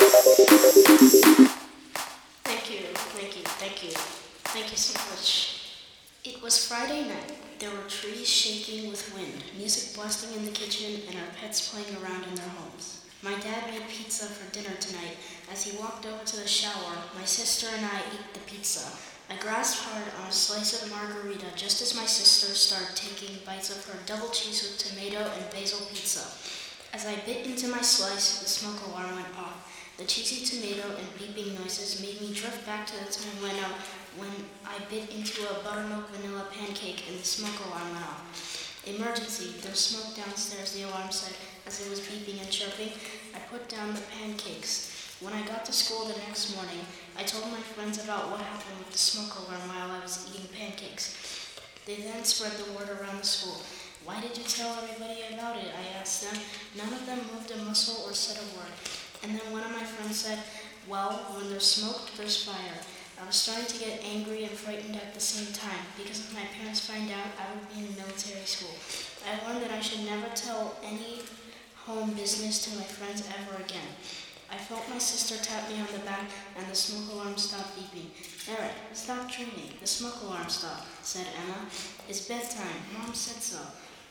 Thank you, thank you, thank you, thank you so much. It was Friday night. There were trees shaking with wind, music blasting in the kitchen, and our pets playing around in their homes. My dad made pizza for dinner tonight. As he walked over to the shower, my sister and I ate the pizza. I grasped hard on a slice of margarita just as my sister started taking bites of her double cheese with tomato and basil pizza. As I bit into my slice, the smoke alarm went off. The cheesy tomato and beeping noises made me drift back to the time when, uh, when I bit into a buttermilk vanilla pancake and the smoke alarm went off. Emergency, there's smoke downstairs, the alarm said as it was beeping and chirping. I put down the pancakes. When I got to school the next morning, I told my friends about what happened with the smoke alarm while I was eating pancakes. They then spread the word around the school. Why did you tell everybody about it? I asked them. None of them moved a muscle or said a word. And then one of my friends said, Well, when there's smoke, there's fire. I was starting to get angry and frightened at the same time because if my parents find out, I would be in military school. I learned that I should never tell any home business to my friends ever again. I felt my sister tap me on the back and the smoke alarm stopped beeping. Eric, stop dreaming. The smoke alarm stopped, said Emma. It's bedtime. Mom said so.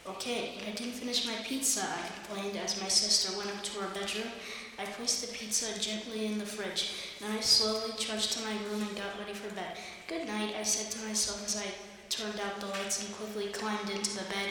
Okay, but I didn't finish my pizza, I complained as my sister went up to her bedroom. I placed the pizza gently in the fridge. Then I slowly trudged to my room and got ready for bed. Good night, I said to myself as I turned out the lights and quickly climbed into the bed.